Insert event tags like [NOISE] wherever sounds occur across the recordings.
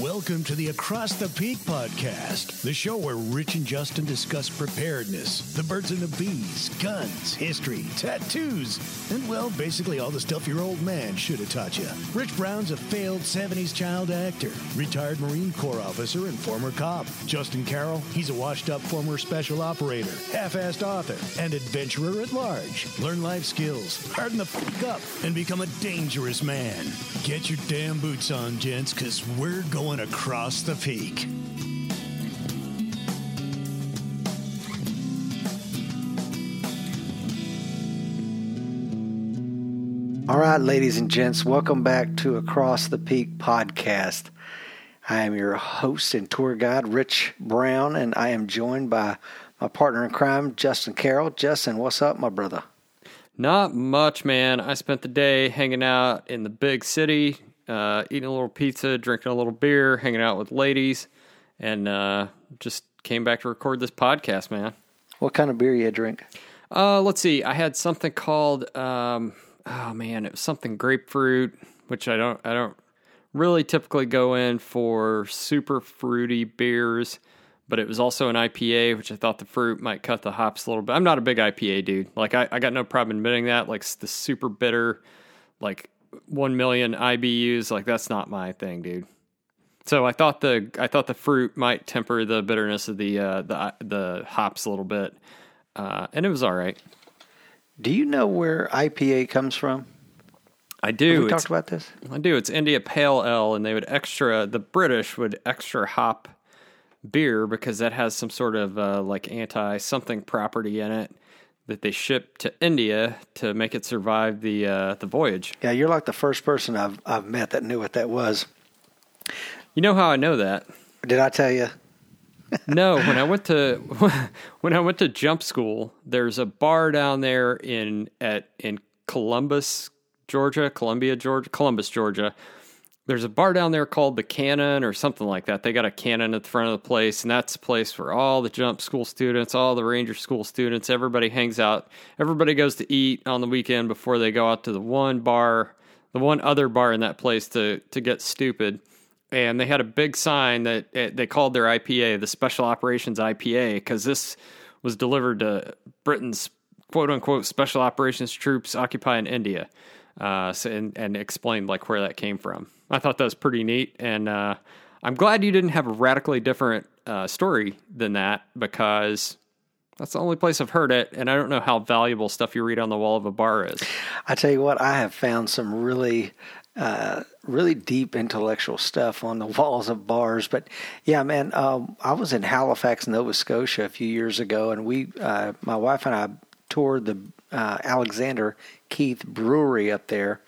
Welcome to the Across the Peak podcast, the show where Rich and Justin discuss preparedness, the birds and the bees, guns, history, tattoos, and well, basically all the stuff your old man should have taught you. Rich Brown's a failed 70s child actor, retired Marine Corps officer, and former cop. Justin Carroll, he's a washed up former special operator, half assed author, and adventurer at large. Learn life skills, harden the fuck up, and become a dangerous man. Get your damn boots on, gents, because we're going across the peak. All right, ladies and gents, welcome back to Across the Peak podcast. I am your host and tour guide, Rich Brown, and I am joined by my partner in crime, Justin Carroll. Justin, what's up, my brother? Not much, man. I spent the day hanging out in the big city, uh, eating a little pizza, drinking a little beer, hanging out with ladies, and uh, just came back to record this podcast, man. What kind of beer you drink? Uh, let's see. I had something called um, oh man, it was something grapefruit, which I don't I don't really typically go in for super fruity beers, but it was also an IPA, which I thought the fruit might cut the hops a little bit. I'm not a big IPA dude. Like I, I got no problem admitting that. Like the super bitter, like one million IBUs, like that's not my thing, dude. So I thought the I thought the fruit might temper the bitterness of the uh, the the hops a little bit, uh, and it was all right. Do you know where IPA comes from? I do. Have we It's- talked about this? I do. It's India Pale Ale, and they would extra. The British would extra hop beer because that has some sort of uh, like anti something property in it that they ship to India to make it survive the uh, the voyage. Yeah, you're like the first person I've I've met that knew what that was. You know how I know that? Did I tell you? [LAUGHS] No, when I went to [LAUGHS] when I went to jump school, there's a bar down there in at in Columbus, Georgia, Columbia, Georgia, Columbus, Georgia. There's a bar down there called the Cannon or something like that. They got a cannon at the front of the place, and that's the place for all the jump school students, all the ranger school students. Everybody hangs out. Everybody goes to eat on the weekend before they go out to the one bar, the one other bar in that place to to get stupid and they had a big sign that uh, they called their IPA the Special Operations IPA because this was delivered to Britain's quote unquote Special Operations troops occupying India, uh, so, and, and explained like where that came from. I thought that was pretty neat, and uh, I'm glad you didn't have a radically different uh, story than that because. That's the only place I've heard it, and I don't know how valuable stuff you read on the wall of a bar is. I tell you what, I have found some really, uh, really deep intellectual stuff on the [LAUGHS] walls of bars. But yeah, man, um, I was in Halifax, Nova Scotia a few years ago, and we, uh, my wife and I, toured the uh, Alexander Keith Brewery up there,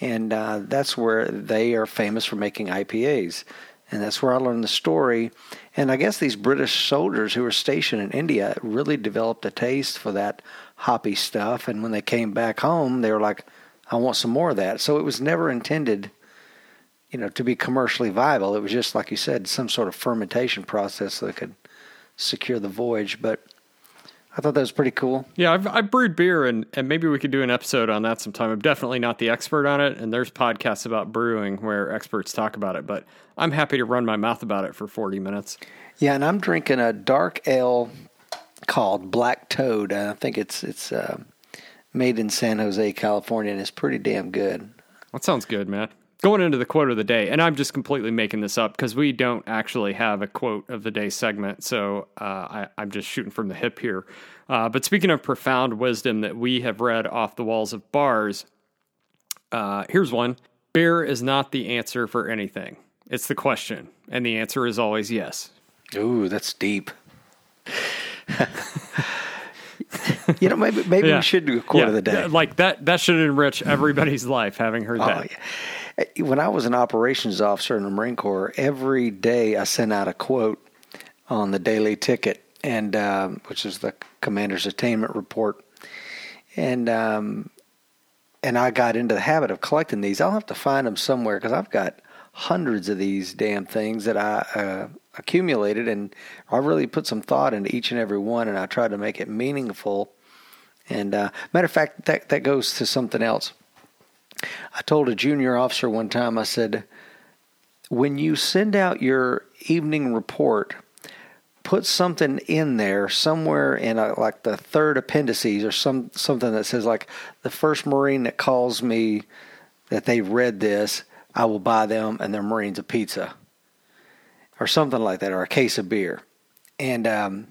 and uh, that's where they are famous for making IPAs. And that's where I learned the story. And I guess these British soldiers who were stationed in India really developed a taste for that hoppy stuff. And when they came back home, they were like, I want some more of that. So it was never intended, you know, to be commercially viable. It was just, like you said, some sort of fermentation process that could secure the voyage. But I thought that was pretty cool. Yeah, I've, I've brewed beer, and, and maybe we could do an episode on that sometime. I'm definitely not the expert on it, and there's podcasts about brewing where experts talk about it, but I'm happy to run my mouth about it for 40 minutes. Yeah, and I'm drinking a dark ale called Black Toad. I think it's it's uh, made in San Jose, California, and it's pretty damn good. That sounds good, man. Going into the quote of the day, and I'm just completely making this up because we don't actually have a quote of the day segment, so uh, I, I'm just shooting from the hip here. Uh, but speaking of profound wisdom that we have read off the walls of bars, uh, here's one Beer is not the answer for anything, it's the question, and the answer is always yes. Ooh, that's deep. [LAUGHS] you know, maybe maybe Yeah. we should do a quote Yeah, of the day. Like that, that should enrich everybody's life having heard Oh, that. yeah. When I was an operations officer in the Marine Corps, every day I sent out a quote on the daily ticket, and um, which is the commander's attainment report, and um, and I got into the habit of collecting these. I'll have to find them somewhere because I've got hundreds of these damn things that I uh, accumulated, and I really put some thought into each and every one, and I tried to make it meaningful. And uh, matter of fact, that that goes to something else. I told a junior officer one time, I said, when you send out your evening report, put something in there somewhere in a, like the third appendices or some something that says like the first Marine that calls me that they've read this, I will buy them and their Marines a pizza or something like that or a case of beer, and um,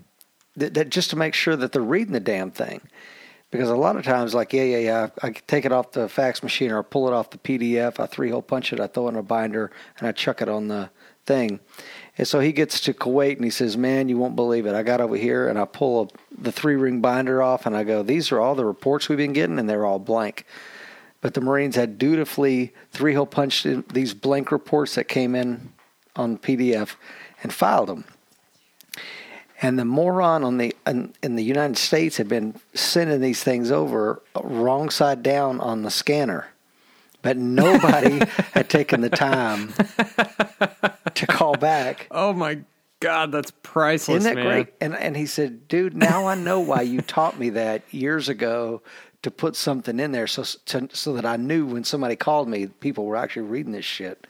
that, that just to make sure that they're reading the damn thing. Because a lot of times, like, yeah, yeah, yeah, I take it off the fax machine or I pull it off the PDF, I three hole punch it, I throw it in a binder, and I chuck it on the thing. And so he gets to Kuwait and he says, Man, you won't believe it. I got over here and I pull a, the three ring binder off and I go, These are all the reports we've been getting, and they're all blank. But the Marines had dutifully three hole punched these blank reports that came in on PDF and filed them and the moron on the in, in, the United States had been sending these things over wrong side down on the scanner, but nobody [LAUGHS] had taken the time to call back. Oh my God, that's priceless, Isn't that man. great? And and he said, "Dude, now I know why you taught me that years ago." To put something in there, so to, so that I knew when somebody called me, people were actually reading this shit.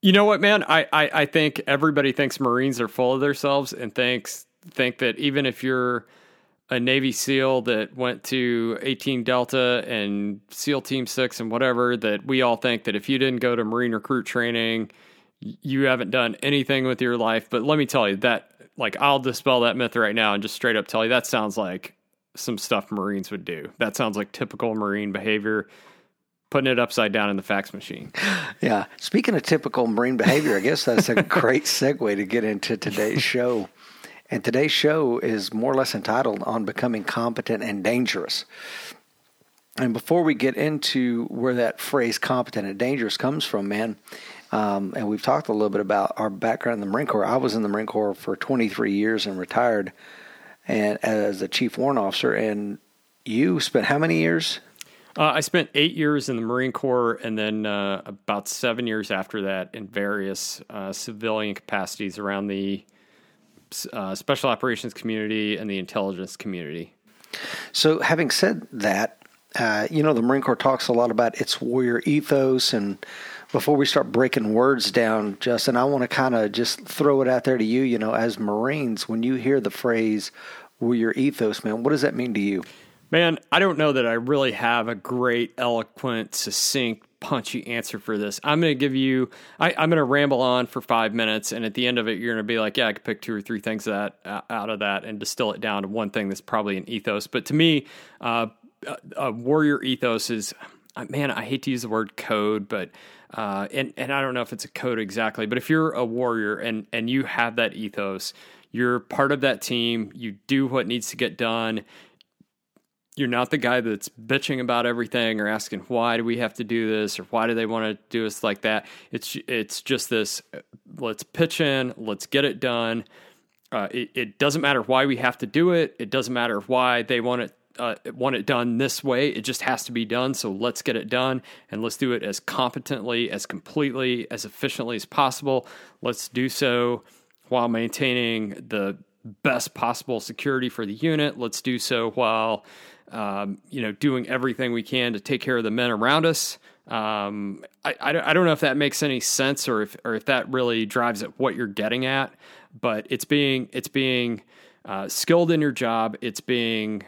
You know what, man? I, I, I think everybody thinks Marines are full of themselves and thinks think that even if you're a Navy SEAL that went to 18 Delta and SEAL Team Six and whatever, that we all think that if you didn't go to Marine recruit training, you haven't done anything with your life. But let me tell you that, like, I'll dispel that myth right now and just straight up tell you that sounds like some stuff Marines would do. That sounds like typical Marine behavior putting it upside down in the fax machine. [GASPS] Yeah. Speaking of typical Marine behavior, I guess that's a [LAUGHS] great segue to get into today's show. And today's show is more or less entitled On Becoming Competent and Dangerous. And before we get into where that phrase competent and dangerous comes from, man, um, and we've talked a little bit about our background in the Marine Corps. I was in the Marine Corps for 23 years and retired and as a chief warrant officer. And you spent how many years uh, I spent eight years in the Marine Corps and then uh, about seven years after that in various uh, civilian capacities around the uh, special operations community and the intelligence community. So, having said that, uh, you know, the Marine Corps talks a lot about its warrior ethos. And before we start breaking words down, Justin, I want to kind of just throw it out there to you. You know, as Marines, when you hear the phrase warrior ethos, man, what does that mean to you? Man, I don't know that I really have a great, eloquent, succinct, punchy answer for this. I'm going to give you, I, am going to ramble on for five minutes, and at the end of it, you're going to be like, yeah, I could pick two or three things that uh, out of that and distill it down to one thing that's probably an ethos. But to me, uh, a warrior ethos is, uh, man, I hate to use the word code, but uh, and and I don't know if it's a code exactly, but if you're a warrior and and you have that ethos, you're part of that team. You do what needs to get done you're not the guy that's bitching about everything or asking why do we have to do this or why do they want to do us like that. It's it's just this. Let's pitch in. Let's get it done. Uh, it, it, doesn't matter why we have to do it. It doesn't matter why they want it uh, want it done this way. It just has to be done. So let's get it done and let's do it as competently, as completely, as efficiently as possible. Let's do so while maintaining the best possible security for the unit. Let's do so while um, you know, doing everything we can to take care of the men around us. Um, I, I, I, don't know if that makes any sense or if or if that really drives at what you're getting at, but it's being it's being uh, skilled in your job. It's being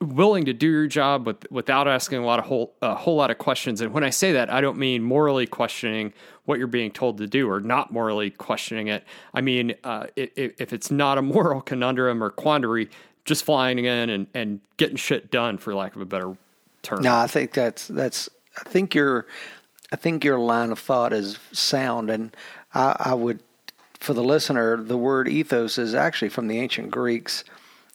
willing to do your job with, without asking a lot of whole a whole lot of questions. And when I say that, I don't mean morally questioning what you're being told to do or not morally questioning it. I mean, uh, it, it, if it's not a [LAUGHS] moral conundrum or quandary, just flying in and, and getting shit done for lack of a better term. No, I think that's that's I think your I think your line of thought is sound and I, I would for the listener, the word ethos is actually from the ancient Greeks.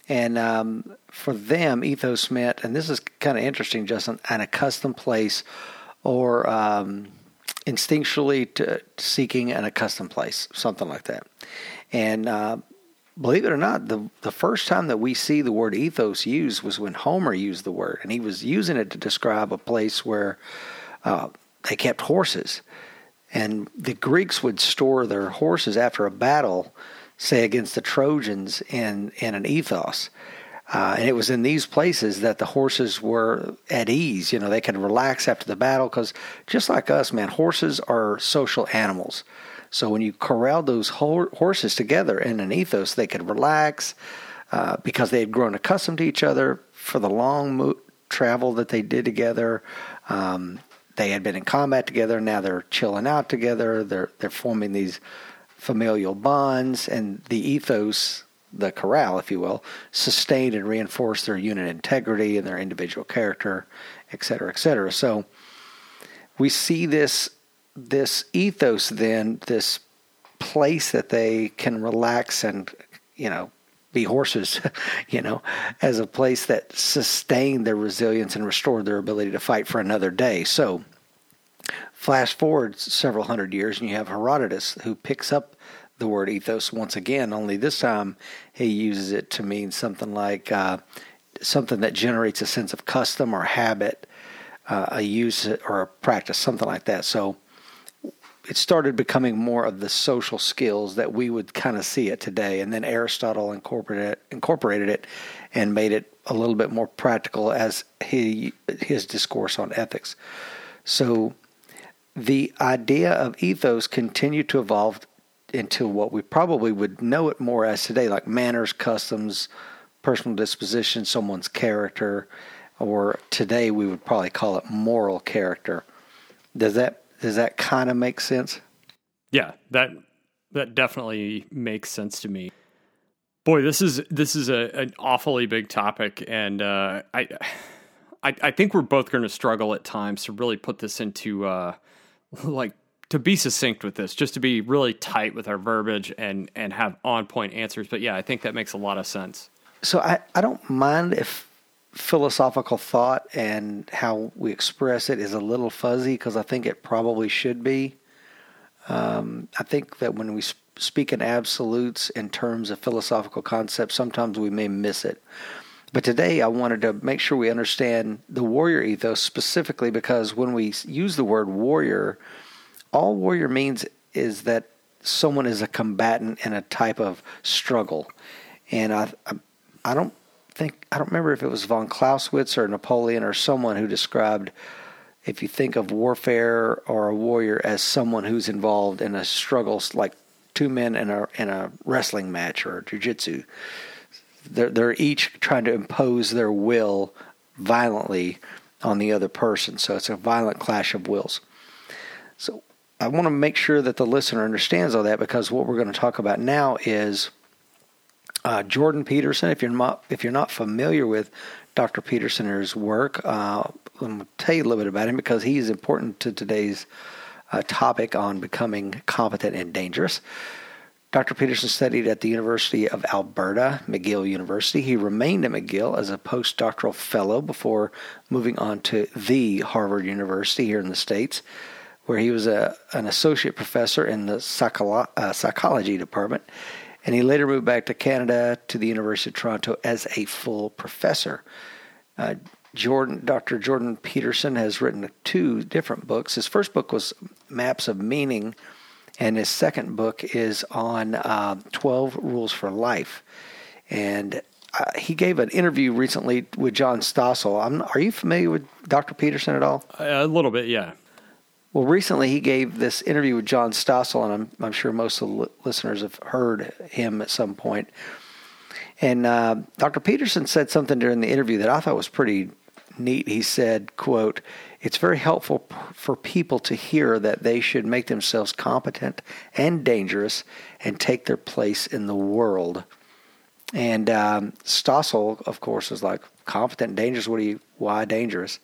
And um, for them, ethos meant, and this is kind of interesting, Justin, an accustomed place or um, instinctually to, seeking an accustomed place, something like that. And uh, believe it or not, the the first time that we see the word ethos used was when Homer used the word, and he was using it to describe a place where uh, they kept horses, and the Greeks would store their horses after a battle, say against the Trojans, in in an ethos. Uh, and it was in these places that the horses were at ease. You know, they could relax after the battle because just like us, man, horses are social animals. So when you corral those horses together in an ethos, they could relax uh, because they had grown accustomed to each other for the long mo- travel that they did together. Um, they had been in combat together. Now they're chilling out together. They're they're forming these familial bonds, and the ethos, the corral, if you will, sustained and reinforced their unit integrity and their individual character, et cetera, et cetera. So we see this this ethos then this place that they can relax and you know be horses [LAUGHS] you know as a place that sustained their resilience and restored their ability to fight for another day. So flash forward several hundred years and you have herodotus who picks up the word ethos once again only this time he uses it to mean something like uh, something that generates a sense of custom or habit uh, a use or a practice something like that. So it started becoming more of the social skills that we would kind of see it today. And then Aristotle incorporated it, incorporated it and made it a little bit more practical as he his discourse on ethics. So the idea of ethos continued to evolve into what we probably would know it more as today, like manners, customs, personal disposition, someone's character, or today we would probably call it moral character. Does that does that kind of make sense? Yeah, that that definitely makes sense to me. Boy, this is this is a, an awfully big topic, and uh, I, I, I think we're both going to struggle at times to really put this into uh, like to be succinct with this, just to be really tight with our verbiage and and have on point answers. But yeah, I think that makes a lot of sense. So I I don't mind if philosophical thought and how we express it is a little fuzzy because I think it probably should be. Um, I think that when we speak in absolutes in terms of philosophical concepts, sometimes we may miss it. But today I wanted to make sure we understand the warrior ethos specifically because when we use the word warrior, all warrior means is that someone is a combatant in a type of struggle. And I, I, I don't think I don't remember if it was von Clausewitz or Napoleon or someone who described if you think of warfare or a warrior as someone who's involved in a struggle like two men in a in a wrestling match or jiu-jitsu. They're, they're each trying to impose their will violently on the other person. So it's a violent clash of wills. So I want to make sure that the listener understands all that because what we're going to talk about now is uh, Jordan Peterson, if you're not if you're not familiar with Dr. Peterson or his work, uh, let me tell you a little bit about him because he's important to today's uh, topic on becoming competent and dangerous. Dr. Peterson studied at the University of Alberta, McGill University. He remained at McGill as a postdoctoral fellow before moving on to the Harvard University here in the States, where he was a, an associate professor in the psycholo- uh, psychology department and he later moved back to Canada to the University of Toronto as a full professor. Uh, Jordan, Dr. Jordan Peterson has written two different books. His first book was Maps of Meaning, and his second book is on uh, 12 Rules for Life. And uh, he gave an interview recently with John Stossel. I'm, are you familiar with Dr. Peterson at all? A little bit, yeah. Well, recently he gave this interview with John Stossel, and I'm, I'm sure most of the listeners have heard him at some point. And uh, Dr. Peterson said something during the interview that I thought was pretty neat. He said, "quote It's very helpful for people to hear that they should make themselves competent and dangerous and take their place in the world." And um, Stossel, of course, was like, "Competent, dangerous. What do you? Why dangerous?"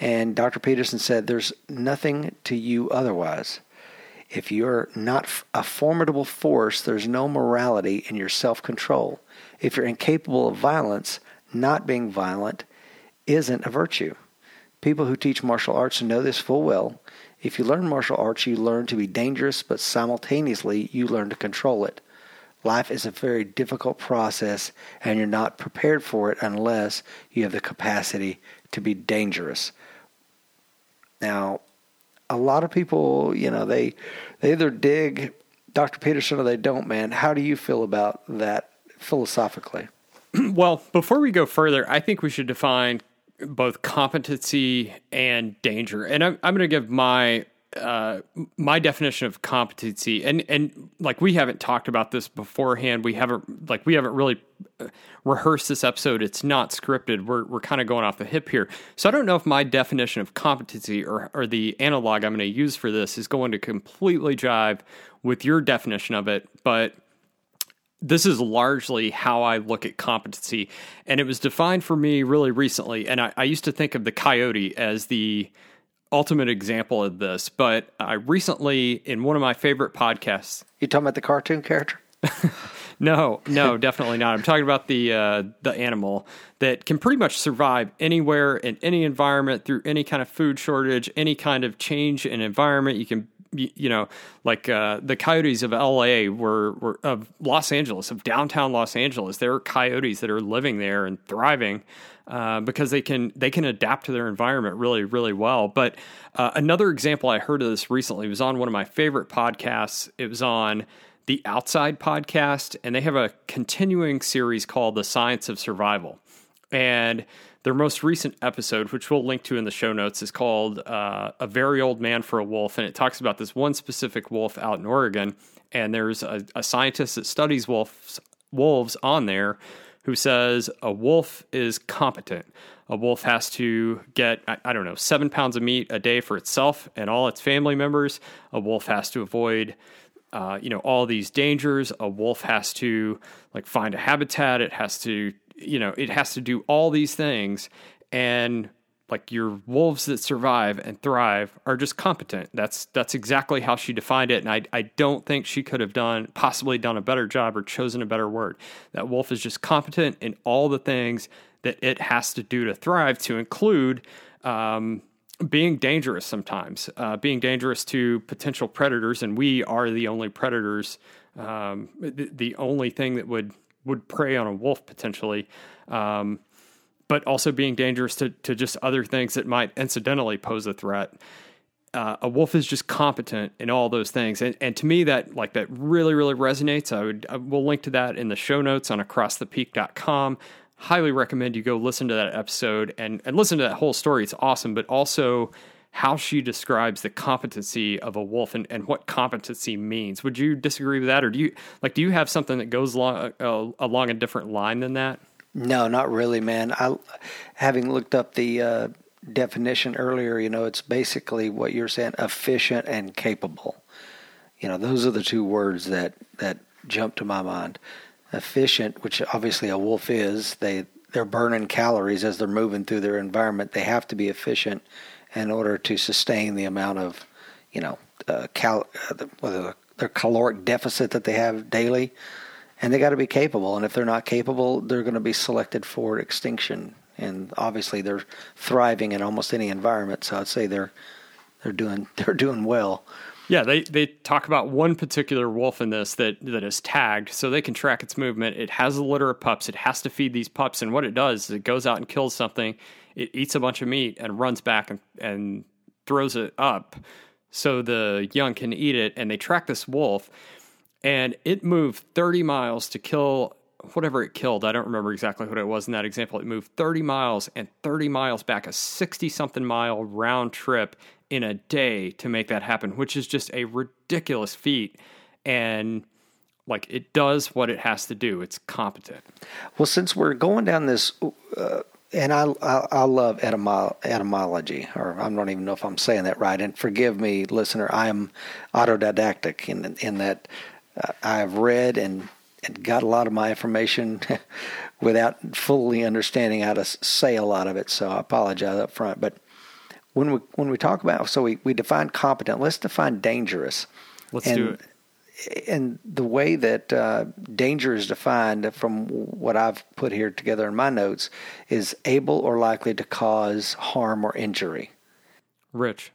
And Dr. Peterson said, There's nothing to you otherwise. If you're not a formidable force, there's no morality in your self control. If you're incapable of violence, not being violent isn't a virtue. People who teach martial arts know this full well. If you learn martial arts, you learn to be dangerous, but simultaneously, you learn to control it. Life is a very difficult process, and you're not prepared for it unless you have the capacity to be dangerous. Now, a lot of people, you know, they they either dig Dr. Peterson or they don't, man. How do you feel about that philosophically? [CLEARS THROAT] well, before we go further, I think we should define both competency and danger. And I'm, I'm going to give my uh, my definition of competency, and and like we haven't talked about this beforehand. We haven't like we haven't really uh, rehearsed this episode. It's not scripted. We're we're kind of going off the hip here. So I don't know if my definition of competency or or the analog I'm going to use for this is going to completely jive with your definition of it, but this is largely how I look at competency. And it was defined for me really recently. And I, I, used to think of the coyote as the ultimate example of this, but I recently, in one of my favorite podcasts. You talking about the cartoon character? [LAUGHS] no, no, definitely not. I'm talking about the uh, the animal that can pretty much survive anywhere in any environment through any kind of food shortage, any kind of change in environment. You can you know, like uh, the coyotes of LA were, were of Los Angeles, of downtown Los Angeles. There are coyotes that are living there and thriving uh, because they can they can adapt to their environment really really well. But uh, another example I heard of this recently was on one of my favorite podcasts. It was on the Outside podcast, and they have a continuing series called The Science of Survival, and their most recent episode, which we'll link to in the show notes, is called uh, A Very Old Man for a Wolf. And it talks about this one specific wolf out in Oregon. And there's a, a scientist that studies wolves, wolves on there who says a wolf is competent. A wolf has to get, I, I don't know, seven pounds of meat a day for itself and all its family members. A wolf has to avoid uh, you know all these dangers a wolf has to like find a habitat it has to you know, it has to do all these things and like your wolves that survive and thrive are just competent. That's that's exactly how she defined it, and I I don't think she could have done possibly done a better job or chosen a better word. That wolf is just competent in all the things that it has to do to thrive, to include um, being dangerous sometimes, uh, being dangerous to potential predators, and we are the only predators, um, the, the only thing that would would prey on a wolf potentially, um, but also being dangerous to, to just other things that might incidentally pose a threat. Uh, a wolf is just competent in all those things, and, and to me that like that really really resonates. I would I will link to that in the show notes on acrossthepeak.com. Highly recommend you go listen to that episode and and listen to that whole story. It's awesome, but also how she describes the competency of a wolf and, and what competency means. Would you disagree with that, or do you like? Do you have something that goes along uh, along a different line than that? No, not really, man. I, having looked up the uh, definition earlier, you know, it's basically what you're saying: efficient and capable. You know, those are the two words that that jump to my mind. Efficient, which obviously a wolf is, they they're burning calories as they're moving through their environment. They have to be efficient in order to sustain the amount of, you know, uh, cal- uh, the, their caloric deficit that they have daily. And they got to be capable. And if they're not capable, they're going to be selected for extinction. And obviously, they're thriving in almost any environment. So I'd say they're they're doing [LAUGHS] they're doing well. Yeah, they, they talk about one particular wolf in this that, that is tagged so they can track its movement. It has a litter of pups. It has to feed these pups. And what it does is it goes out and kills something it eats a bunch of meat and runs back and, and throws it up so the young can eat it. And they track this wolf, and it moved 30 miles to kill whatever it killed. I don't remember exactly what it was in that example. It moved 30 miles and 30 miles back, a 60 something mile round trip in a day to make that happen, which is just a ridiculous feat. And like it does what it has to do. It's competent. Well, since we're going down this uh, and I, I, I love etymo- etymology, or I don't even know if I'm saying that right. And forgive me, listener, I am autodidactic in in that uh, I've read and, and got a lot of my information [LAUGHS] without fully understanding how to say a lot of it. So I apologize up front. But when we when we talk about so we, we define competent, let's define dangerous. Let's and, do it and the way that uh, danger is defined from what I've put here together in my notes is able or likely to cause harm or injury. Rich,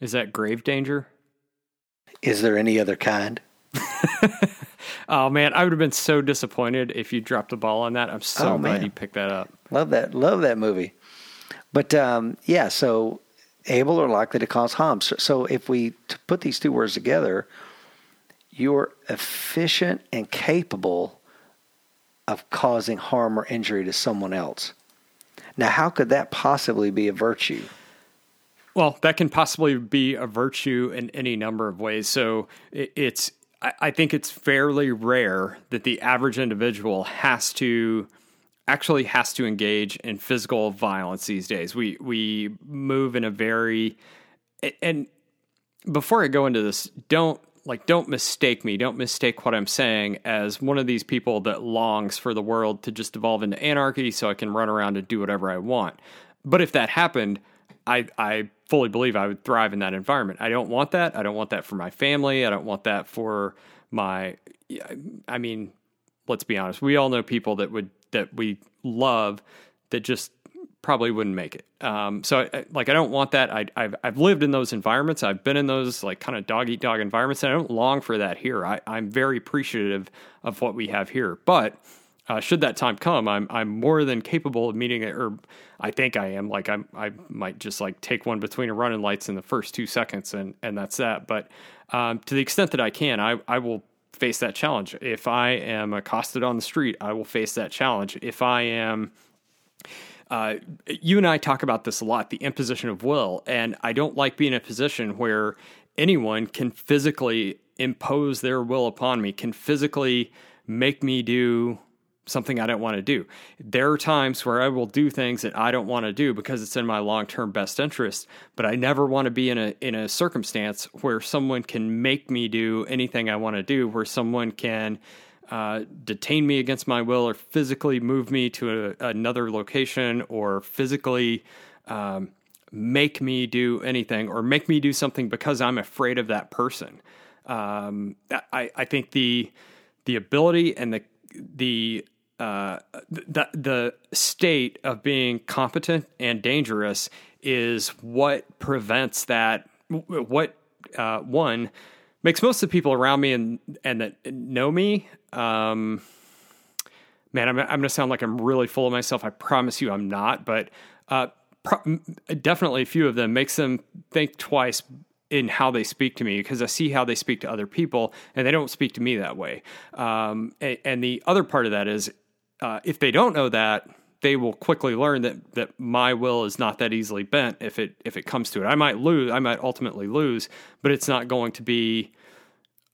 is that grave danger? Is there any other kind? [LAUGHS] oh man, I would have been so disappointed if you dropped the ball on that. I'm so oh, glad man. you picked that up. Love that. Love that movie. But um, yeah, so able or likely to cause harm. So, so if we put these two words together, you're efficient and capable of causing harm or injury to someone else. Now, how could that possibly be a virtue? Well, that can possibly be a virtue in any number of ways. So it's, I think it's fairly rare that the average individual has to actually has to engage in physical violence these days. We we move in a very and before I go into this, don't like don't mistake me. Don't mistake what I'm saying as one of these people that longs for the world to just evolve into anarchy so I can run around and do whatever I want. But if that happened, I I fully believe I would thrive in that environment. I don't want that. I don't want that for my family. I don't want that for my I mean, let's be honest. We all know people that would that we love that just probably wouldn't make it. Um, so I, like I don't want that. I, have I've lived in those environments. I've been in those like kind of dog eat dog environments, and I don't long for that here. I, I'm very appreciative of what we have here, but. Uh, should that time come, I'm I'm more than capable of meeting it, or I think I am. Like I I might just like take one between a running lights in the first two seconds, and and that's that. But um, to the extent that I can, I I will face that challenge. If I am accosted on the street, I will face that challenge. If I am uh, you and I talk about this a lot the imposition of will. And I don't like being in a position where anyone can physically impose their will upon me, can physically make me do something I don't want to do. There are times where I will do things that I don't want to do because it's in my long-term best interest, but I never want to be in a in a circumstance where someone can make me do anything I want to do, where someone can uh, detain me against my will or physically move me to a, another location or physically um, make me do anything or make me do something because I'm afraid of that person. Um, I, I think the the ability and the the uh, the the state of being competent and dangerous is what prevents that. What uh, one makes most of the people around me and and that know me um, man i'm, I'm to sound like i'm really full of myself i promise you i'm not but uh, pro- definitely a few of them makes them think twice in how they speak to me because i see how they speak to other people and they don't speak to me that way um, and, and, the other part of that is uh, if they don't know that they will quickly learn that that my will is not that easily bent if it if it comes to it. I might lose, I might ultimately lose, but it's not going to be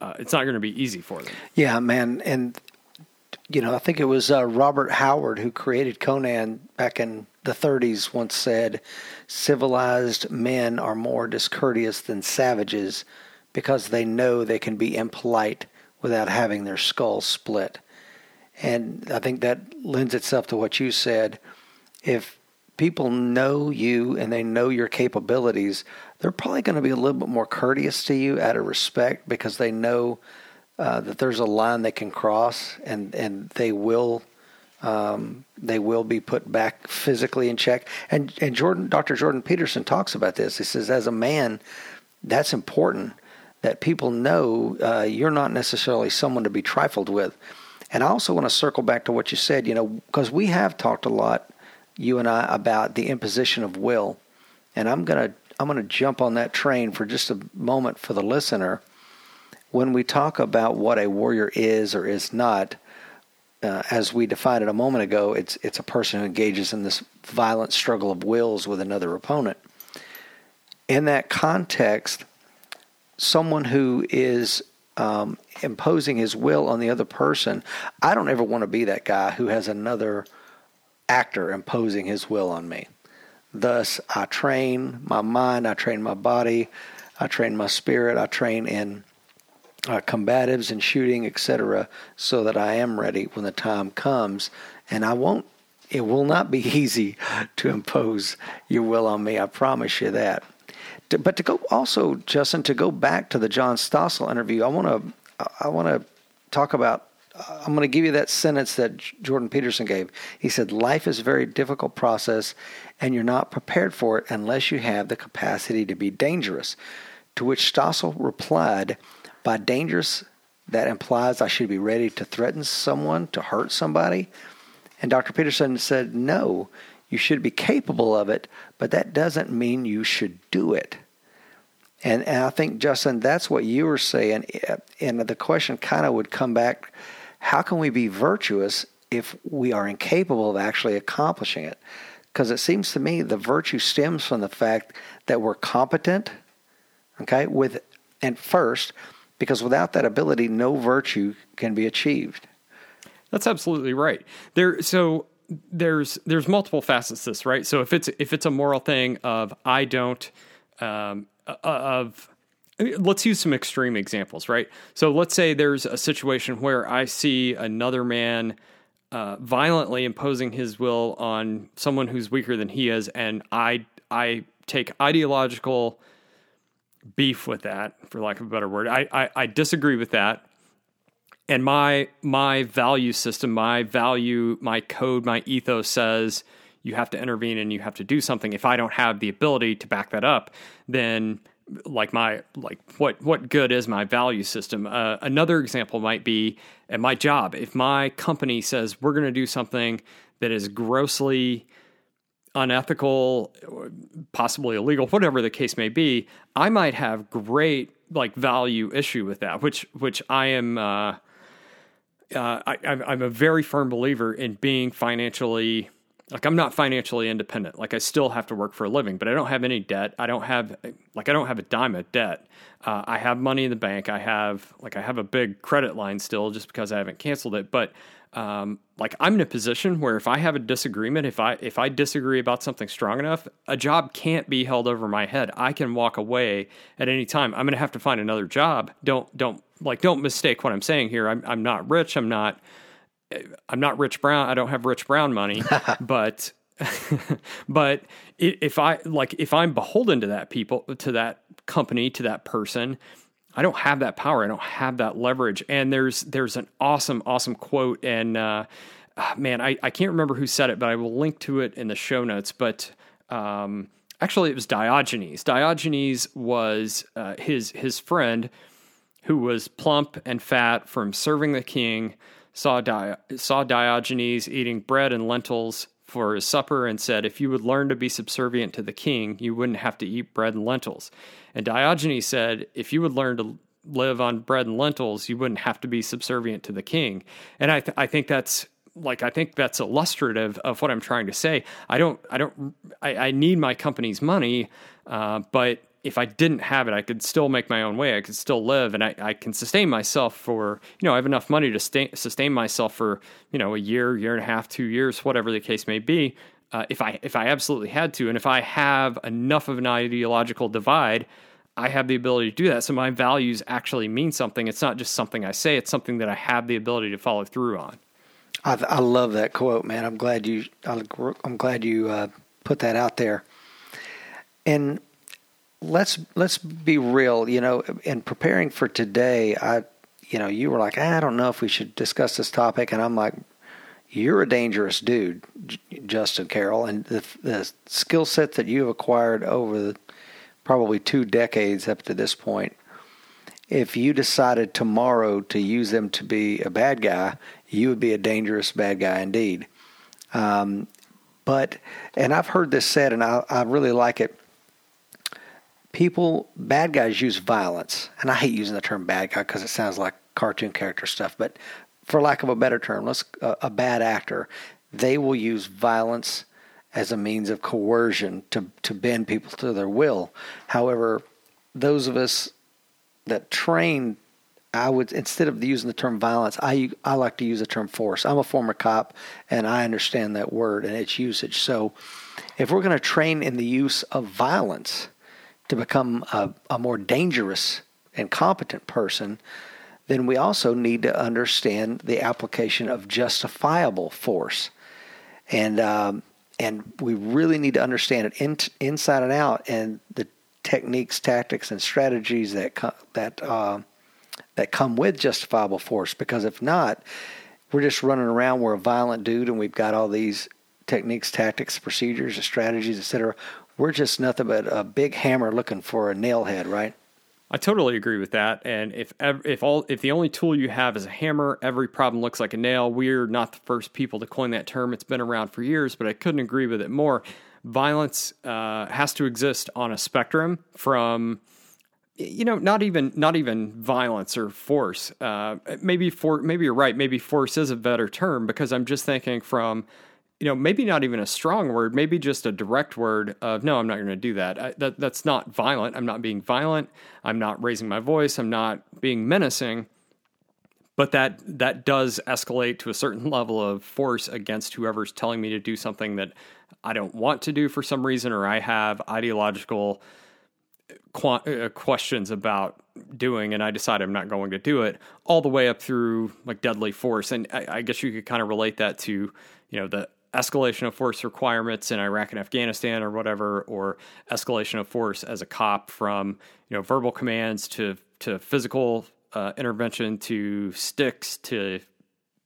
uh, it's not going to be easy for them. Yeah, man, and you know, I think it was uh, Robert Howard who created Conan back in the 30s once said, "Civilized men are more discourteous than savages because they know they can be impolite without having their skulls split." And I think that lends itself to what you said. If people know you and they know your capabilities, they're probably going to be a little bit more courteous to you out of respect because they know uh, that there's a line they can cross and, and they will um, they will be put back physically in check. And and Jordan, Dr. Jordan Peterson talks about this. He says, as a man, that's important that people know uh, you're not necessarily someone to be trifled with. And I also want to circle back to what you said, you know, because we have talked a lot, you and I, about the imposition of will. And I'm going to I'm going to jump on that train for just a moment for the listener. When we talk about what a warrior is or is not, uh, as we defined it a moment ago, it's it's a person who engages in this violent struggle of wills with another opponent. In that context, someone who is um, imposing his will on the other person. I don't ever want to be that guy who has another actor imposing his will on me. Thus, I train my mind, I train my body, I train my spirit, I train in uh, combatives and shooting, etc., so that I am ready when the time comes. And I won't, it will not be [LAUGHS] easy to impose your will on me. I promise you that but to go also, Justin, to go back to the John Stossel interview, I want to I want to talk about. I'm going to give you that sentence that Jordan Peterson gave. He said, "Life is a very difficult process, and you're not prepared for it unless you have the capacity to be dangerous." To which Stossel replied, "By dangerous, that implies I should be ready to threaten someone, to hurt somebody." And Dr. Peterson said, "No." You should be capable of it, but that doesn't mean you should do it. And, and I think, Justin, that's what you were saying. Eh, and the question kind of would come back how can we be virtuous if we are incapable of actually accomplishing it. Because it seems to me the virtue stems from the fact that we're competent, okay, with and first, because without that ability, no virtue can be achieved. That's absolutely right. There, so there's there's multiple facets to this, right? So if it's if it's a moral thing of I don't um, of let's use some extreme examples, right? So let's say there's a situation where I see another man uh, violently imposing his will on someone who's weaker than he is, and I I take ideological beef with that, for lack of a better word. I, I, I disagree with that and my my value system my value my code my ethos says you have to intervene and you have to do something. If i don't have the ability to back that up then like my like what what good is my value system? Uh, another example might be at my job. If my company says we're going to do something that is grossly unethical possibly illegal whatever the case may be i might have great like value issue with that which which i am uh, uh, I, I'm a very firm believer in being financially like I'm not financially independent. Like I still have to work for a living, but I don't have any debt. I don't have like I don't have a dime of debt. Uh, I have money in the bank. I have like I have a big credit line still, just because I haven't canceled it. But um, like I'm in a position where if I have a disagreement, if I if I disagree about something strong enough, a job can't be held over my head. I can walk away at any time. I'm going to have to find another job. Don't don't like don't mistake what I'm saying here. I'm I'm not rich. I'm not I'm not Rich Brown. I don't have Rich Brown money, [LAUGHS] but but if I like if I'm beholden to that people to that company to that person, I don't have that power. I don't have that leverage. And there's there's an awesome awesome quote and uh, ah, man, I I can't remember who said it, but I will link to it in the show notes. But um, actually, it was Diogenes. Diogenes was uh, his his friend who was plump and fat from serving the king, saw, Di- saw Diogenes eating bread and lentils for his supper and said, If you would learn to be subservient to the king, you wouldn't have to eat bread and lentils. And Diogenes said, If you would learn to live on bread and lentils, you wouldn't have to be subservient to the king. And I, th- I think that's like I think that's illustrative of what I'm trying to say. I don't I don't I, I need my company's money, uh, but if I didn't have it, I could still make my own way. I could still live, and I, I can sustain myself for you know I have enough money to stay, sustain myself for you know a year, year and a half, two years, whatever the case may be. Uh, if I if I absolutely had to, and if I have enough of an ideological divide, I have the ability to do that. So my values actually mean something. It's not just something I say; it's something that I have the ability to follow through on. I, I love that quote, man. I'm glad you I'm glad you uh, put that out there. And let's let's be real. You know, in preparing for today, I, you know, you were like, I don't know if we should discuss this topic, and I'm like, you're a dangerous dude, Justin Carroll, and the, the skill set that you have acquired over the, probably two decades up to this point. If you decided tomorrow to use them to be a bad guy, you would be a dangerous bad guy indeed. Um, but, and I've heard this said, and I, I really like it people, bad guys use violence. And I hate using the term bad guy because it sounds like cartoon character stuff, but for lack of a better term, let's uh, a bad actor, they will use violence as a means of coercion to to bend people to their will. However, those of us that train I would instead of using the term violence, I I like to use the term force. I'm a former cop and I understand that word and its usage. So if we're going to train in the use of violence, to become a, a more dangerous and competent person, then we also need to understand the application of justifiable force. And um, and we really need to understand it in, inside and out, and the techniques, tactics, and strategies that co- that uh, that come with justifiable force. Because if not, we're just running around. We're a violent dude, and we've got all these techniques, tactics, procedures, strategies, etc we're just nothing but a big hammer looking for a nail head, right? I totally agree with that. And if if all if the only tool you have is a hammer, every problem looks like a nail. We're not the first people to coin that term. It's been around for years, but I couldn't agree with it more. Violence uh, has to exist on a spectrum from you know, not even not even violence or force. Uh, maybe for maybe you're right. Maybe force is a better term because I'm just thinking from, you know, maybe not even a strong word. Maybe just a direct word of no, I'm not going to do that. I, that that's not violent. I'm not being violent. I'm not raising my voice. I'm not being menacing. But that that does escalate to a certain [LAUGHS] level of force against whoever's telling me to do something that I don't want to do for some reason, or I have ideological uh, questions about doing and I decide I'm not going to do it all the way up through like deadly force and I, I, guess you could kind of relate that to you know the escalation of force requirements in Iraq and Afghanistan or whatever or escalation of force as a cop from you know verbal commands to to physical uh, intervention to sticks to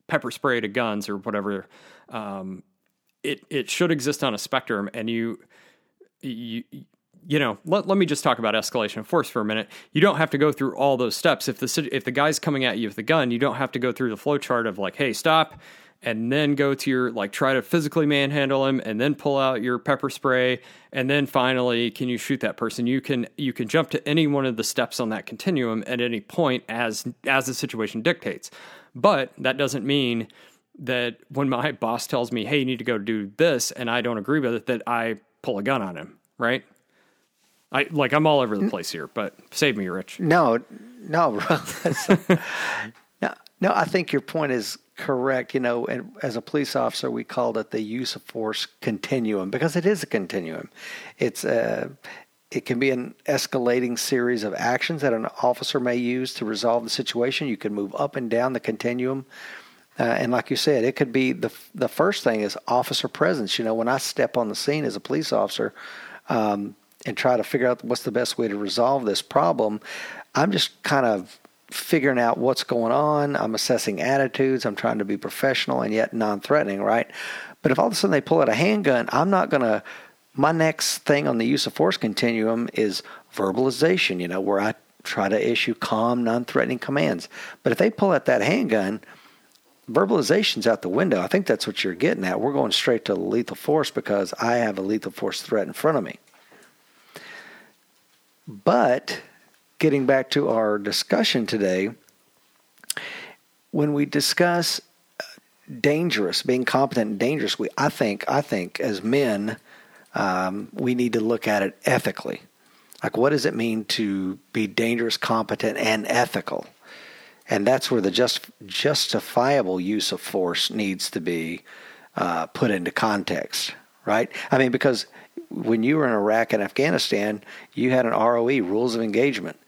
pepper spray to guns or whatever um, it it should exist on a spectrum and you you you know, let, let me just talk about escalation of force for a minute. You don't have to go through all those steps. If the if the guy's coming at you with the gun, you don't have to go through the flow chart of like, hey, stop, and then go to your like try to physically manhandle him, and then pull out your pepper spray, and then finally, can you shoot that person? You can you can jump to any one of the steps on that continuum at any point as as the situation dictates. But that doesn't mean that when my [LAUGHS] boss tells me, hey, you need to go do this, and I don't agree with it, that I pull a gun on him, right? I like I'm all over the place here, but save me, Rich. No, no, [LAUGHS] no, no. I think your point is correct. You know, and as a police officer, we called it the use of force continuum because it is a continuum. It's a uh, it can be an escalating series of actions that an officer may use to resolve the situation. You can move up and down the continuum. Uh, and like you said, it could be the the first thing is officer presence. You know, when I step on the scene as a police officer, um, and try to figure out what's the best way to resolve this problem. I'm just kind of figuring out what's going on. I'm assessing attitudes. I'm trying to be professional and yet non threatening, right? But if all of a sudden they pull out a handgun, I'm not going to. My next thing on the use of force continuum is verbalization, you know, where I try to issue calm, non threatening commands. But if they pull out that handgun, verbalization's out the window. I think that's what you're getting at. We're going straight to lethal force because I have a lethal force threat in front of me. But getting back to our discussion today, when we discuss uh, dangerous, being competent and dangerous, we I think I think as men um, we need to look at it ethically. Like, what does it mean to be dangerous, competent, and ethical? And that's where the just justifiable use of force needs to be uh, put into context, right? I mean, because when you were in Iraq and Afghanistan, you had an ROE, rules of engagement.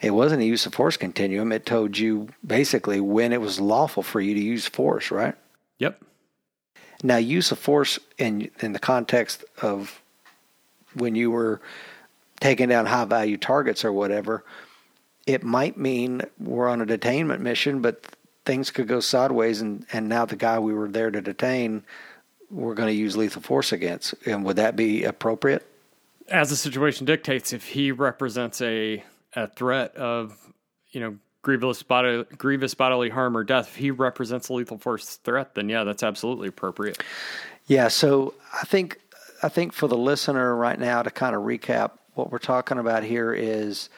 It wasn't a use of force continuum. It told you basically when it was lawful for you to use force, right? Yep. Now, use of force in in the context of when you were taking down high value targets or whatever, it might mean we're on a detainment mission, but things could go sideways, and and now the guy we were there to detain we're going to use lethal force against. And would that be appropriate? As the situation dictates, if he represents a a threat of you know grievous bodily grievous bodily harm or death, if he represents a lethal force threat, then yeah, that's absolutely appropriate. Yeah. So I think I think for the listener right now to kind of recap what we're talking about here is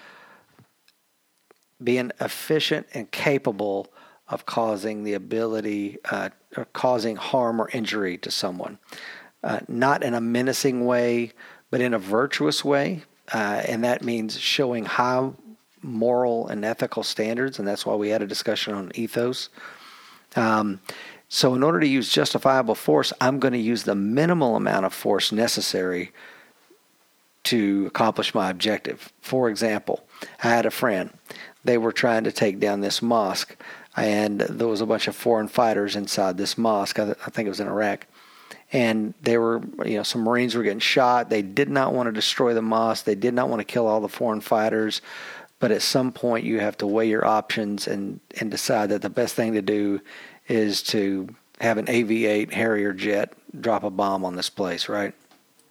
being efficient and capable of causing the ability, uh, or causing harm or injury to someone. Uh, not in a menacing way, but in a virtuous way. Uh, and that means showing high moral and ethical standards. And that's why we had a discussion on ethos. Um, so, in order to use justifiable force, I'm going to use the minimal amount of force necessary to accomplish my objective. For example, I had a friend. They were trying to take down this mosque and there was a bunch of foreign fighters inside this mosque. I, I think it was in Iraq, and they were, you know, some Marines were getting shot. They did not want to destroy the mosque. They did not want to kill all the foreign fighters. But at some point, you have to weigh your options and and decide that the best thing to do is to have an AV-8 Harrier jet drop a bomb on this place, right?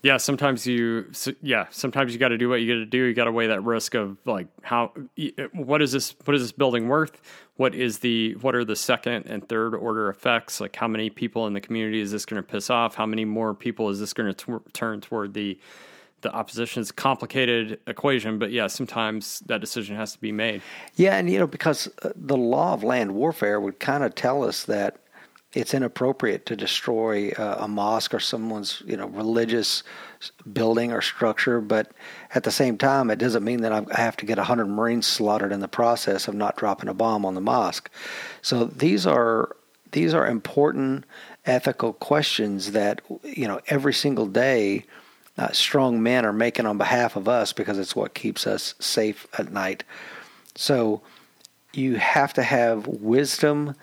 yeah sometimes you yeah sometimes you got to do what you got to do you got to weigh that risk of like how what is this what is this building worth what is the what are the second and third order effects? Like how many people in the community is this going to piss off? How many more people is this going to turn toward the the opposition complicated equation, but yeah, sometimes that decision has to be made. Yeah, and you know because uh, the law of land warfare would kind of tell us that it's inappropriate to destroy uh, a mosque or someone's you know religious building or structure, but at the same time, it doesn't mean that I have to get hundred Marines slaughtered in the process of not dropping a bomb on the mosque. So these are these are important ethical questions that you know every single day uh, strong men are making on behalf of us because it's what keeps us safe at night. So you have to have wisdom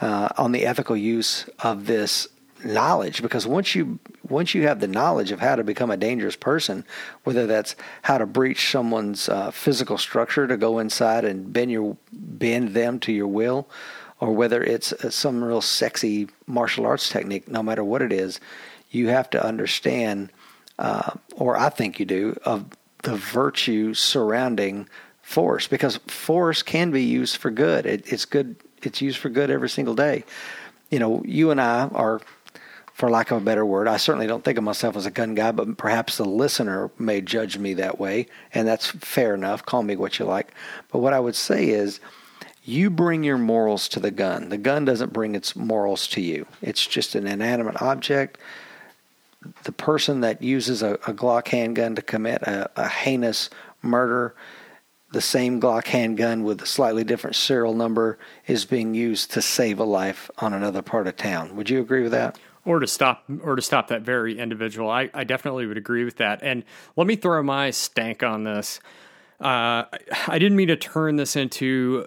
uh, on the ethical use of this knowledge because once you once you have the knowledge of how to become a dangerous person, whether that's how to breach someone's uh, physical structure to go inside and bend your bend them to your will, or whether it's uh, some real sexy martial arts technique, no matter what it is, you have to understand uh, or I think you do, of the virtue surrounding force because force can be used for good. It, it's good. It's used for good every single day. You know, you and I are, for lack of a better word, I certainly don't think of myself as a gun guy, but perhaps the listener may judge me that way, and that's fair enough. Call me what you like. But what I would say is, you bring your morals to the gun. The gun doesn't bring its morals to you. It's just an inanimate object the person that uses a, a Glock handgun to commit a, a, heinous murder, the same Glock handgun with a slightly different serial number is being used to save a life on another part of town. Would you agree with that? Or to stop, or to stop that very individual. I, I definitely would agree with that. And let me throw my stank on this. Uh, I didn't mean to turn this into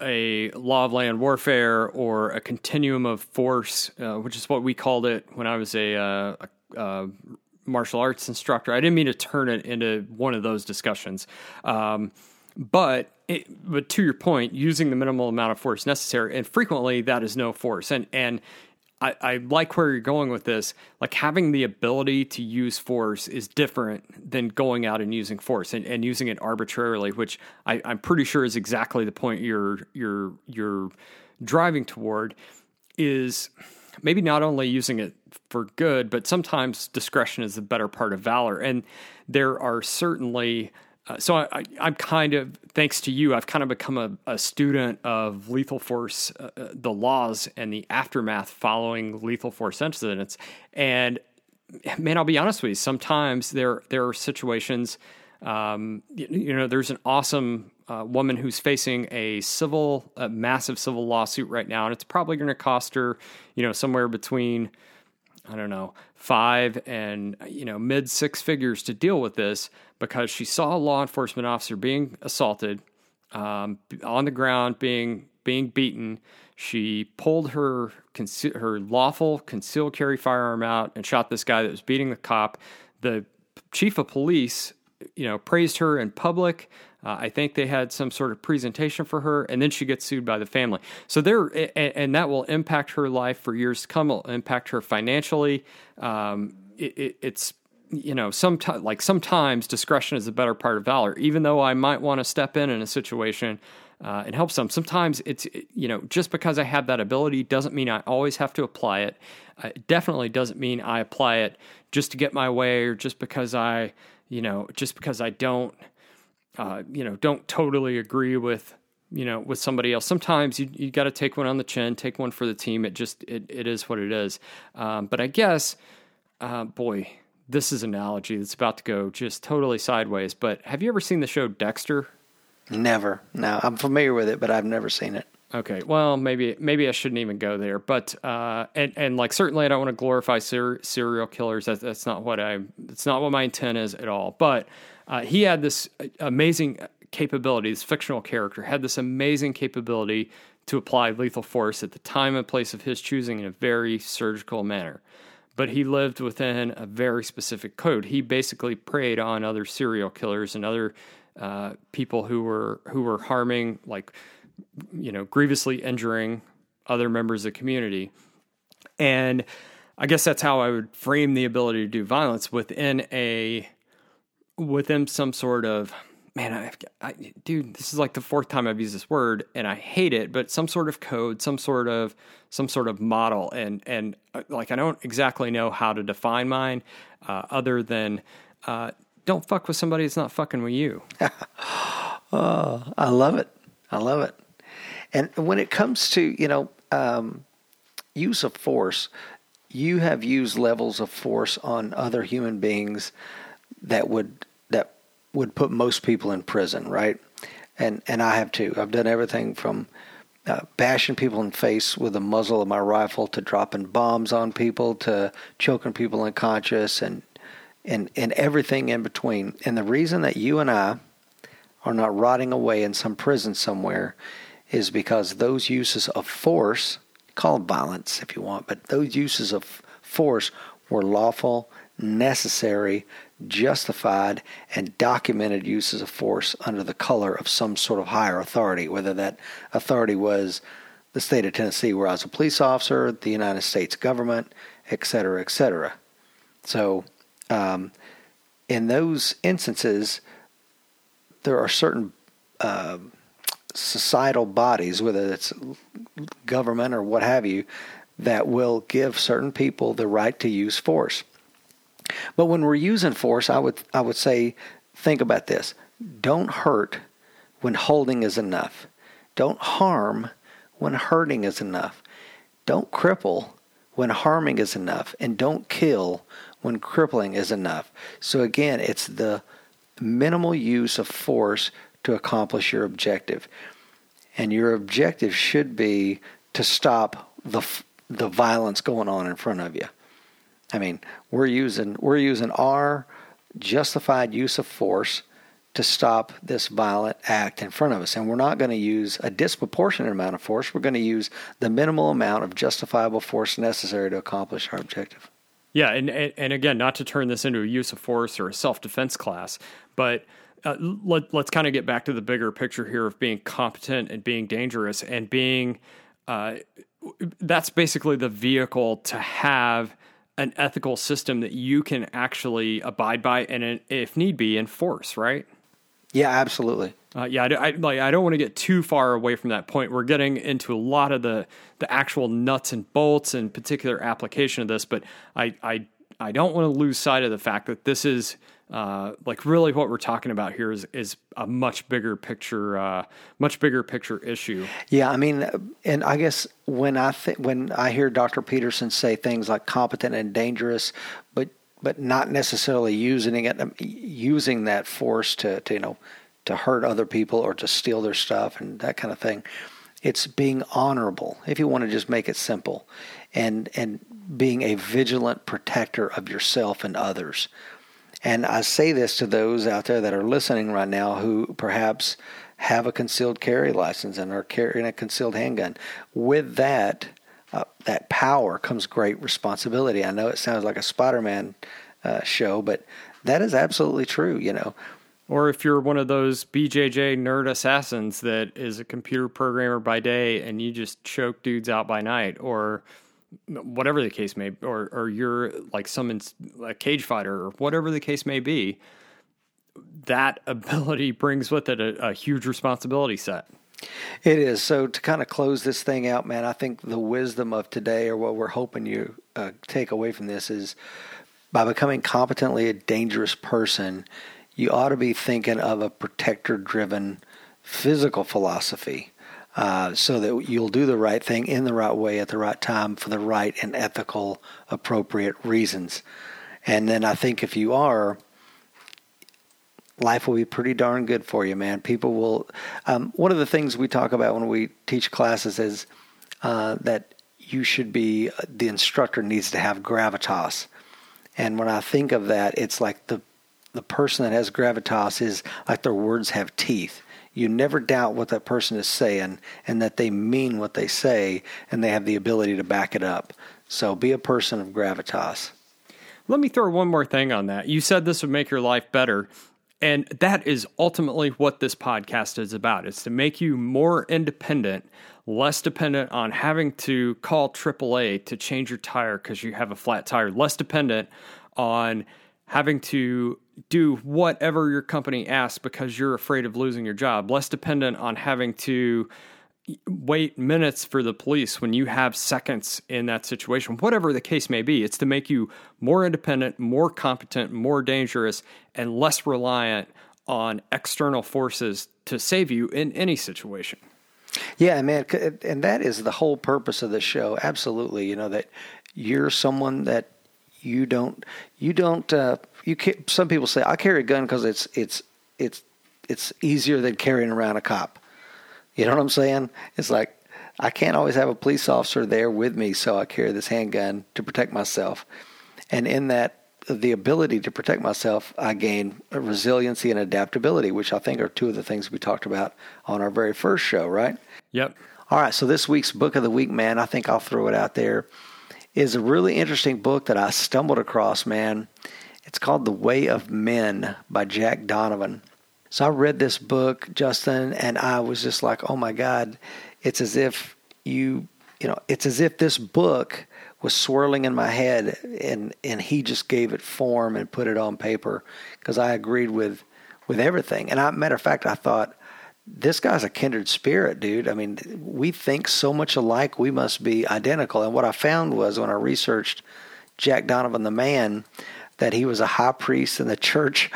a law of land warfare or a continuum of force, uh, which is what we called it when I was a, uh, a uh, martial arts instructor. I didn't mean to turn it into one of those discussions. Um, but it, but to your point, using the minimal amount of force necessary, and frequently that is no force. And and I, I, like where you're going with this. Like having the ability to use force is different than going out and using force and, and using it arbitrarily, which I, I'm pretty sure is exactly the point you're you're you're driving toward. Is maybe not only using it for good, but sometimes discretion is the better part of valor. And there are certainly, uh, so I, am kind of, thanks to you, I've kind of become a, a student of lethal force, uh, uh, the laws and the aftermath following lethal force incidents. And man, I'll be honest with you, sometimes there, there are situations, um, you, you know, there's an awesome uh, woman who's facing a civil, a massive civil lawsuit right now, and it's probably going to cost her, you know, somewhere between, I don't know, five and you know mid six figures to deal with this because she saw a law enforcement officer being assaulted um, on the ground, being being beaten. She pulled her her lawful concealed carry firearm out and shot this guy that was beating the cop. The chief of police, you know, praised her in public. Uh, I think they had some sort of presentation for her, and then she gets sued by the family. So there, and, and that will impact her life for years to come. Will impact her financially. Um, it, it, it's you know, sometimes like sometimes discretion is the better part of valor. Even though I might want to step in in a situation uh, and help some, sometimes it's you know just because I have that ability doesn't mean I always have to apply it. Uh, it definitely doesn't mean I apply it just to get my way or just because I you know just because I don't uh, you know, don't totally agree with, you know, with somebody else. Sometimes you you got to take one on the chin, take one for the team. It just it it is what it is. Um, but I guess, uh, boy, this is an analogy that's about to go just totally sideways. But have you ever seen the show Dexter? Never. No, I'm familiar with it, but I've never seen it. Okay, well, maybe maybe I shouldn't even go there, but uh, and and like certainly I don't want to glorify ser- serial killers. That's that's not what I. It's not what my intent is at all. But uh, he had this amazing capability. This fictional character had this amazing capability to apply lethal force at the time and place of his choosing in a very surgical manner. But he lived within a very specific code. He basically preyed on other serial killers and other uh, people who were who were harming, like you know, grievously injuring other members of the community. And I guess that's how I would frame the ability to do violence within a within some sort of man, I, I, dude, this is like the fourth time I've used this word, and I hate it. But some sort of code, some sort of some sort of model, and and uh, like I don't exactly know how to define mine, uh, other than uh, don't fuck with somebody that's not fucking with you. [LAUGHS] oh, I love it. I love it. And when it comes to you know um, use of force, you have used levels of force on other human beings that would that would put most people in prison, right? And and I have too. I've done everything from uh, bashing people in the face with the muzzle of my rifle to dropping bombs on people to choking people unconscious and and and everything in between. And the reason that you and I are not rotting away in some prison somewhere is because those uses of force, call violence if you want, but those uses of force were lawful, necessary, justified, and documented uses of force under the color of some sort of higher authority, whether that authority was the state of Tennessee, where I was a police officer, the United States government, et cetera, et cetera. So, um, in those instances, there are certain uh, societal bodies, whether it's government or what have you, that will give certain people the right to use force. But when we're using force, I would I would say think about this. Don't hurt when holding is enough. Don't harm when hurting is enough. Don't cripple when harming is enough and don't kill when crippling is enough. So again, it's the minimal use of force to accomplish your objective. And your objective should be to stop the the violence going on in front of you. I mean, we're using we're using our justified use of force to stop this violent act in front of us. And we're not going to use a disproportionate amount of force. We're going to use the minimal amount of justifiable force necessary to accomplish our objective. Yeah, and and again, not to turn this into a use of force or a self defense class, but uh, let, us kind of get back to the bigger picture here of being competent and being dangerous and being. Uh, that's basically the vehicle to have an ethical system that you can actually abide by and, if need be, enforce. Right? Yeah, absolutely. Uh, yeah, I, I, like. I don't want to get too far away from that point. We're getting into a lot of the the actual nuts and bolts and particular application of this, but I I I don't want to lose sight of the fact that this is uh, like really what we're talking about here is is a much bigger picture, uh, much bigger picture issue. Yeah, I mean, and I guess when I th- when I hear Dr. Peterson say things like competent and dangerous, but but not necessarily using it using that force to, to you know to hurt other people or to steal their stuff and that kind of thing. It's being honorable, if you want to just make it simple, and and being a vigilant protector of yourself and others. And I say this to those out there that are listening right now who perhaps have a concealed carry license and are carrying a concealed handgun. With that, uh, that power comes great responsibility. I know it sounds like a Spider-Man uh, show, but that is absolutely true. You know, or if you're one of those BJJ nerd assassins that is a computer programmer by day and you just choke dudes out by night, or whatever the case may be, or, or you're like some a cage fighter or whatever the case may be, that [LAUGHS] ability brings with it a, a huge responsibility set. It is. So to kind of close this thing out, man, I think the wisdom of today, or what we're hoping you uh, take away from this, is by becoming competently a dangerous person, you ought to be thinking of a protector driven physical philosophy uh, so that you'll do the right thing in the right way at the right time for the right and ethical, appropriate reasons. And then I think if you are, life will be pretty darn good for you, man. People will. Um, one of the things we talk about when we teach classes is uh, that you should be, the instructor needs to have gravitas. And when I think of that, it's like the the person that has gravitas is like their words have teeth you never doubt what that person is saying and that they mean what they say and they have the ability to back it up. So be a person of gravitas. Let me throw one more thing on that. You said this would make your life better. And that is ultimately what this podcast is about. It's to make you more independent, less dependent on having to call AAA to change your tire because you have a flat tire, less dependent on having to do whatever your company asks because you're afraid of losing your job, less dependent on having to wait minutes for the police when you have seconds in that situation, whatever the case may be. It's to make you more independent, more competent, more dangerous, and less reliant on external forces to save you in any situation. Yeah, man, and that is the whole purpose of the show. Absolutely, you know that you're someone that you don't you don't uh, you can't, some people say I carry a gun because it's it's it's it's easier than carrying around a cop. You know what I'm saying? It's like I can't always have a police officer there with me, so I carry this handgun to protect myself. And in that, the ability to protect myself, I gain resiliency and adaptability, which I think are two of the things we talked about on our very first show, right? Yep. All right, so this week's book of the week, man, I think I'll throw it out there, is a really interesting book that I stumbled across, man. It's called The Way of Men by Jack Donovan. So I read this book, Justin, and I was just like, oh my God, it's as if you, you know, it's as if this book was swirling in my head and, and he just gave it form and put it on paper because I agreed with, with everything. And I, matter of fact, I thought, this guy's a kindred spirit, dude. I mean, we think so much alike, we must be identical. And what I found was when I researched Jack Donovan, the man, that he was a high priest in the church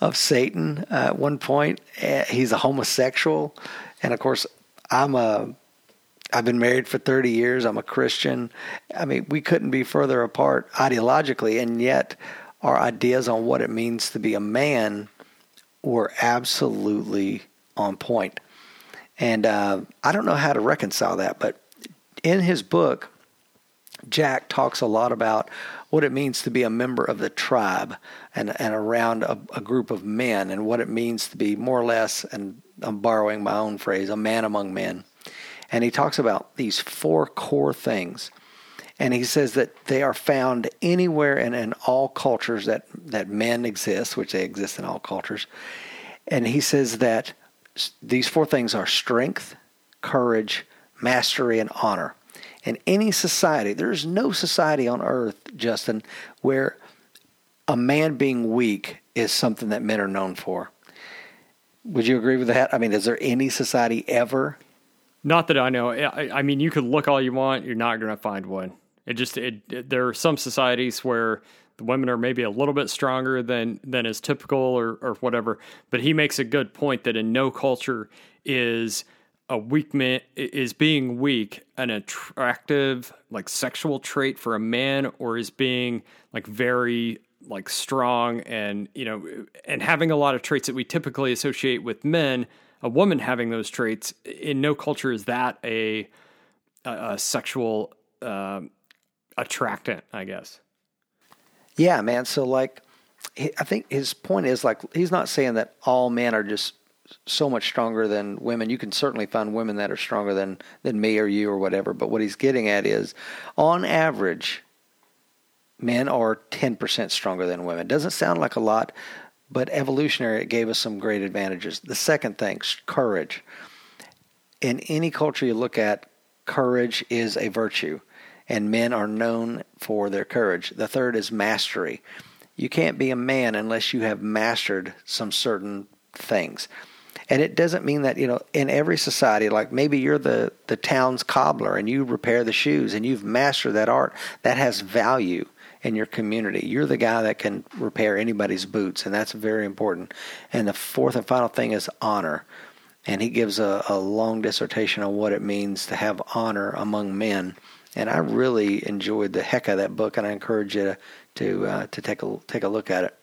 of Satan at one point. Eh, he's a homosexual. And of course, I'm a I've been married for 30 years. I'm a Christian. I mean, we couldn't be further apart ideologically, and yet our ideas on what it means to be a man were absolutely on point. And uh, I don't know how to reconcile that, but in his book, Jack talks a lot about what it means to be a member of the tribe and, and around a, a group of men and what it means to be more or less, and I'm borrowing my own phrase, a man among men. And he talks about these four core things. And he says that they are found anywhere and in all cultures that, that men exist, which they exist in all cultures. And he says that these four things are strength, courage, mastery, and honor in any society, there's no society on earth, Justin, where a man being weak is something that men are known for. Would you agree with that? I mean, is there any society ever? Not that I know. I, I mean, you could look all you want, you're not going to find one. It just it, it, there are some societies where the women are maybe a little bit stronger than than is typical or or whatever. But he makes a good point that in no culture is a weak man is being weak an attractive like sexual trait for a man or is being like very like strong and you know and having a lot of traits that we typically associate with men a woman having those traits in no culture is that a a, a sexual uh, attractant i guess yeah man so like i think his point is like he's not saying that all men are just so much stronger than women. You can certainly find women that are stronger than than me or you or whatever. But what he's getting at is, on average, men are ten percent stronger than women. Doesn't sound like a lot, but evolutionary it gave us some great advantages. The second thing, courage. In any culture you look at, courage is a virtue, and men are known for their courage. The third is mastery. You can't be a man unless you have mastered some certain things. And it doesn't mean that, you know, in every society, like maybe you're the, the town's cobbler and you repair the shoes and you've mastered that art, that has value in your community. You're the guy that can repair anybody's boots, and that's very important. And the fourth and final thing is honor. And he gives a, a long dissertation on what it means to have honor among men. And I really enjoyed the heck of that book, and I encourage you to to, uh, to take a take a look at it.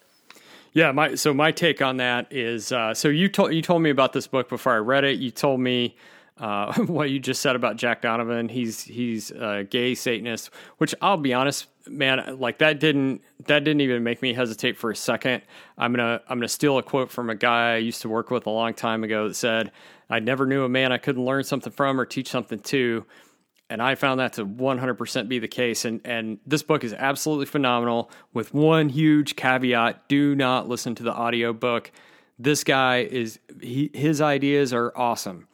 Yeah, my so my take on that is uh, so you told you told me about this book before I read it. You told me uh, [LAUGHS] what you just said about Jack Donovan. He's he's a gay Satanist, which I'll be honest, man, like that didn't that didn't even make me hesitate for a second. I'm gonna I'm gonna steal a quote from a guy I used to work with a long time ago that said, "I never knew a man I couldn't learn something from or teach something to." And I found that to 100% be the case. And and this book is absolutely phenomenal. With one huge caveat: do not listen to the audio book. This guy is he, his ideas are awesome.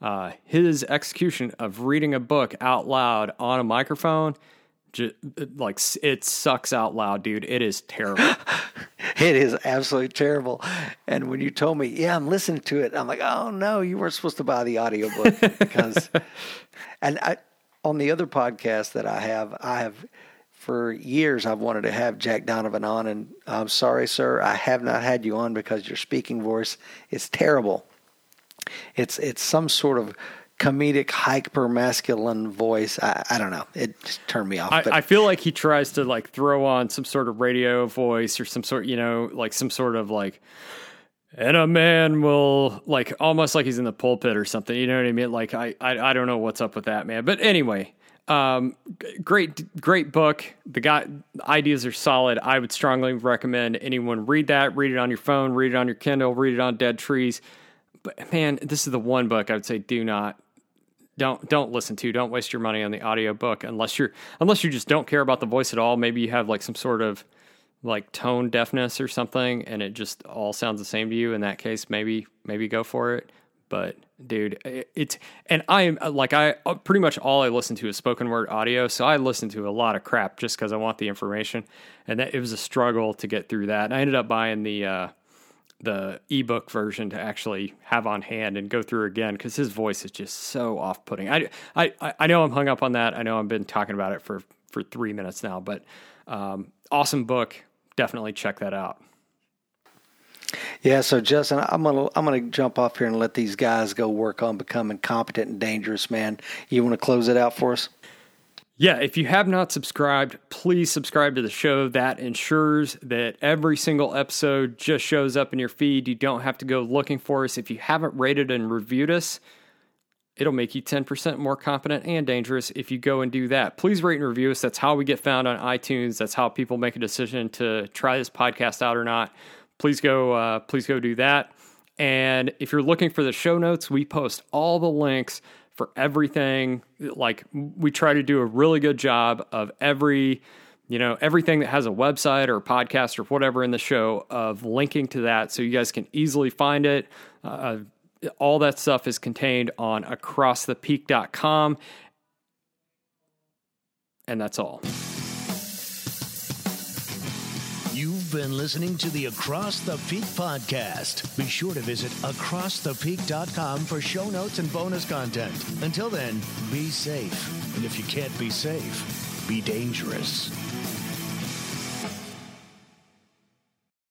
Uh, his execution of reading a book out loud on a microphone, just, like it sucks out loud, dude. It is terrible. [LAUGHS] it is absolutely terrible. And when you told me, yeah, I'm listening to it, I'm like, oh no, you weren't supposed to buy the audiobook because. [LAUGHS] and I, on the other podcast that I have, I have for years I've wanted to have Jack Donovan on, and I'm sorry, sir, I have not had you on because your speaking voice is terrible. It's it's some sort of comedic hyper masculine voice. I, I don't know. It just turned me off. I, I, feel like he tries to like throw on some sort of radio voice or some sort, you know, like some sort of like, and a man will like almost like he's in the pulpit or something. You know what I mean? Like I, I, I don't know what's up with that man. But anyway, um, great, great book. The guy ideas are solid. I would strongly recommend anyone read that. Read it on your phone. Read it on your Kindle. Read it on Dead Trees. But man, this is the one book I would say do not don't don't listen to don't waste your money on the audiobook unless you're unless you just don't care about the voice at all maybe you have like some sort of like tone deafness or something and it just all sounds the same to you in that case maybe maybe go for it but dude it's and i am like i uh, pretty much all i listen to is spoken word audio so i listen to a lot of crap just because i want the information and that it was a struggle to get through that and i ended up buying the uh the ebook version to actually have on hand and go through again because his voice is just so off-putting. I, I I know I'm hung up on that. I know I've been talking about it for for three minutes now, but um, awesome book. Definitely check that out. Yeah, so Justin, I'm gonna I'm gonna jump off here and let these guys go work on becoming competent and dangerous. Man, you want to close it out for us? Yeah, if you have not subscribed, please subscribe to the show. That ensures that every single episode just shows up in your feed. You don't have to go looking for us. If you haven't rated and reviewed us, it'll make you 10% more confident and dangerous if you go and do that. Please rate and review us. That's how we get found on iTunes. That's how people make a decision to try this podcast out or not. Please go uh, please go do that. And if you're looking for the show notes, we post all the links for everything. Like we try to do a really good job of every, you know, everything that has a website or a podcast or whatever in the show of linking to that so you guys can easily find it. Uh, all that stuff is contained on acrossthepeak.com. And that's all. You've been listening to the Across the Peak podcast. Be sure to visit acrossthepeak.com for show notes and bonus content. Until then, be safe. And if you can't be safe, be dangerous.